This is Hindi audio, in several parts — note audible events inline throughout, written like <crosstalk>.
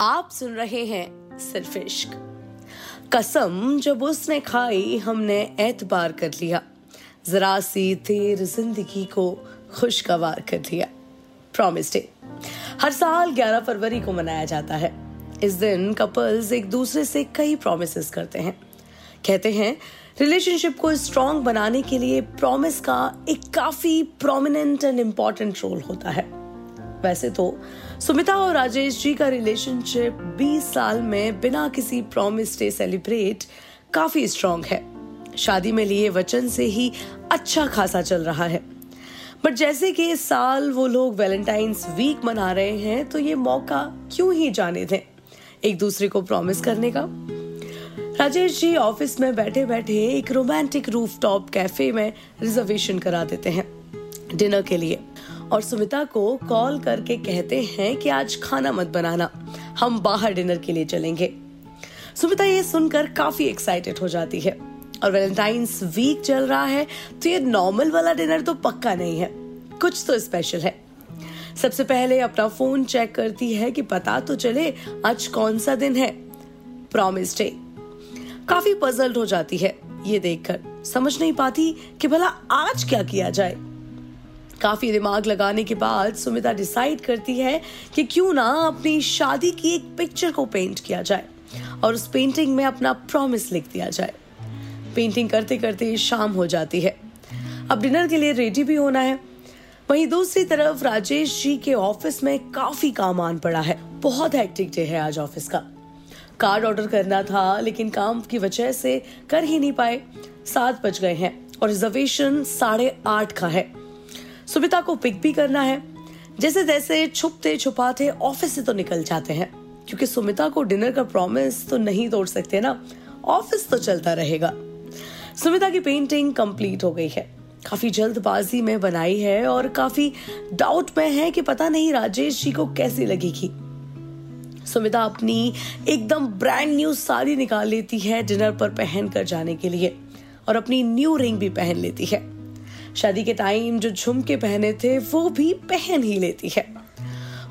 आप सुन रहे हैं सिर्फ़ इश्क। कसम, जब उसने खाई, हमने एतबार कर लिया। जरा सी देर ज़िंदगी को खुशगवार कर दिया प्रॉमिस डे हर साल 11 फरवरी को मनाया जाता है। इस दिन कपल्स एक दूसरे से कई प्रोमिस करते हैं। कहते हैं रिलेशनशिप को स्ट्रॉन्ग बनाने के लिए प्रॉमिस का एक काफ़ी प्रोमिनेंट एंड इम्पोर्टेंट रोल होता है। वैसे तो सुमिता और राजेश जी का रिलेशनशिप 20 साल में बिना किसी प्रॉमिस डे सेलिब्रेट काफ़ी स्ट्रॉन्ग है। शादी में लिए वचन से ही अच्छा खासा चल रहा है। बट जैसे कि इस साल वो लोग वैलेंटाइंस वीक मना रहे हैं तो ये मौका क्यों ही जाने दें एक दूसरे को प्रॉमिस करने का? राजेश जी ऑफ़िस में बैठे बैठे एक रोमांटिक रूफ टॉप कैफ़े में रिजर्वेशन करा देते हैं। डिनर के लिए। और सुमिता को कॉल करके कहते हैं कि आज खाना मत बनाना, हम बाहर डिनर के लिए चलेंगे। सुमिता ये सुनकर काफ़ी एक्साइटेड हो जाती है। और वैलेंटाइंस वीक चल रहा है तो ये नॉर्मल वाला डिनर तो पक्का नहीं है, कुछ तो स्पेशल है। सबसे पहले अपना फ़ोन चेक करती है कि पता तो चले आज कौन सा दिन है। प्रॉमिस डे काफ़ी पजल्ड हो जाती है ये देखकर। समझ नहीं पाती कि भला आज क्या किया जाए। काफ़ी दिमाग लगाने के बाद सुमिता डिसाइड करती है कि क्यों ना अपनी शादी की एक पिक्चर को पेंट किया जाए और उस पेंटिंग में अपना प्रॉमिस लिख दिया जाए। पेंटिंग करते करते शाम हो जाती है। अब डिनर के लिए रेडी भी होना है। वहीं दूसरी तरफ़ राजेश जी के ऑफ़िस में काफ़ी काम आन पड़ा है। बहुत हेक्टिक डे है आज ऑफ़िस का। कार्ड ऑर्डर करना था, लेकिन काम की वजह से कर ही नहीं पाए। सात बज गए हैं और रिजर्वेशन साढ़े आठ का है। सुमिता को पिक भी करना है। जैसे तैसे छुपते छुपाते ऑफ़िस से तो निकल जाते हैं। क्योंकि सुमिता को डिनर का प्रॉमिस तो नहीं तोड़ सकते ना। ऑफ़िस तो चलता रहेगा। सुमिता की पेंटिंग कंप्लीट हो गई है। काफ़ी जल्दबाजी में बनाई है और काफ़ी डाउट में है कि पता नहीं राजेश जी को कैसी लगेगी। सुमिता अपनी एकदम ब्रांड न्यू साड़ी निकाल लेती है डिनर पर पहन कर जाने के लिए। और अपनी न्यू रिंग भी पहन लेती है। शादी के टाइम जो झुमके पहने थे, वो भी पहन ही लेती है।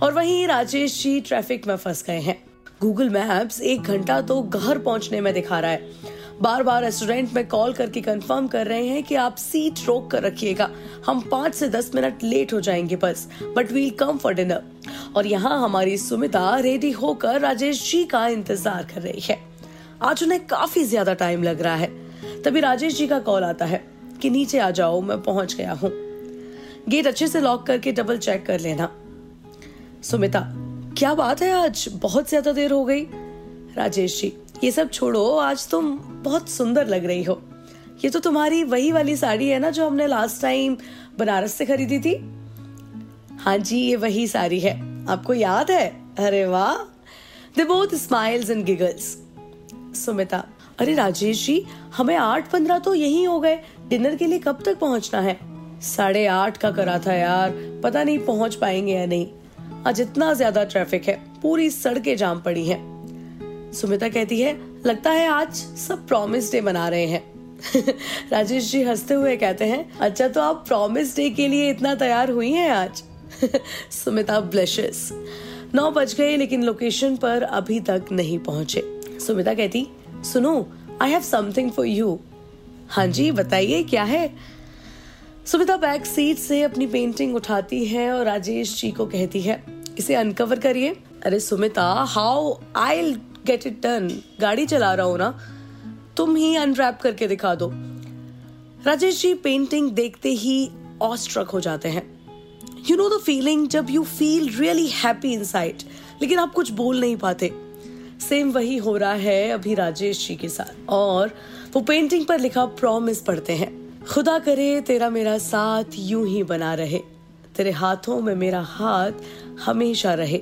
और वहीं राजेश जी ट्रैफ़िक में फंस गए हैं। गूगल मैप्स एक घंटा तो घर पहुँचने में दिखा रहा है। बार बार रेस्टोरेंट में कॉल करके कंफर्म कर रहे हैं कि आप सीट रोक कर रखिएगा। हम पाँच से दस मिनट लेट हो जाएँगे बस but we'll come for dinner और यहाँ हमारी सुमिता रेडी होकर राजेश जी का इंतज़ार कर रही है। आज उन्हें काफ़ी ज़्यादा टाइम लग रहा है। तभी राजेश जी का कॉल आता है। कि नीचे आ जाओ, मैं पहुँच गया हूँ। गेट अच्छे से लॉक करके डबल चेक कर लेना। सुमिता, क्या बात है आज? बहुत ज़्यादा देर हो गई। राजेश जी, ये सब छोड़ो, आज तुम बहुत सुंदर लग रही हो। ये तो तुम्हारी वही वाली साड़ी है ना जो हमने लास्ट टाइम बनारस से खरीदी थी? हाँ जी, ये वही साड़ी है। आपको याद है? अरे वाह! They both smiles and giggles Sumita, अरे राजेश जी, हमें आठ पंद्रह तो यही हो गए। डिनर के लिए कब तक पहुँचना है? साढ़े आठ का करा था यार। पता नहीं पहुँच पाएँगे या नहीं। आज इतना ज़्यादा ट्रैफ़िक है। पूरी सड़कें जाम पड़ी हैं। सुमिता कहती है, लगता है आज सब प्रॉमिस डे मना रहे हैं। <laughs> राजेश जी हँसते हुए कहते हैं अच्छा तो आप प्रॉमिस डे के लिए इतना तैयार हुई हैं आज? <laughs> सुमिता ब्लशेस नौ बज गए, लेकिन लोकेशन पर अभी तक नहीं पहुँचे। सुमिता कहती, सुनो I have something for you हाँ जी, बताइए क्या है? सुमिता बैक सीट से अपनी पेंटिंग उठाती है और राजेश जी को कहती है, इसे अनकवर करिए। अरे Sumita how I get it done गाड़ी चला रहा हूँ ना, तुम ही अनरैप करके दिखा दो। राजेश जी पेंटिंग देखते ही ऑस्ट्रक हो जाते हैं। यू नो द फीलिंग जब you feel really happy inside लेकिन आप कुछ बोल नहीं पाते। सेम वही हो रहा है अभी राजेश जी के साथ। और वो पेंटिंग पर लिखा प्रॉमिस पढ़ते हैं। खुदा करे, तेरा मेरा साथ यूँ ही बना रहे। तेरे हाथों में मेरा हाथ हमेशा रहे।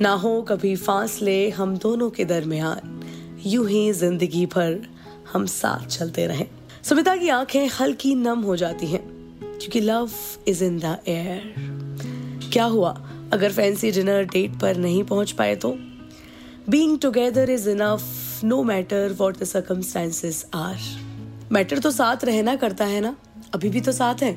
ना हो कभी फासले हम दोनों के दरमियान। यूँ ही ज़िंदगी भर हम साथ चलते रहें। सुमिता की आँखें हल्की नम हो जाती हैं, क्योंकि love is in the air क्या हुआ? अगर फैंसी डिनर डेट पर नहीं पहुँच पाए तो? Being together is enough no matter what the circumstances are matter तो साथ रहना करता है ना? अभी भी तो साथ है।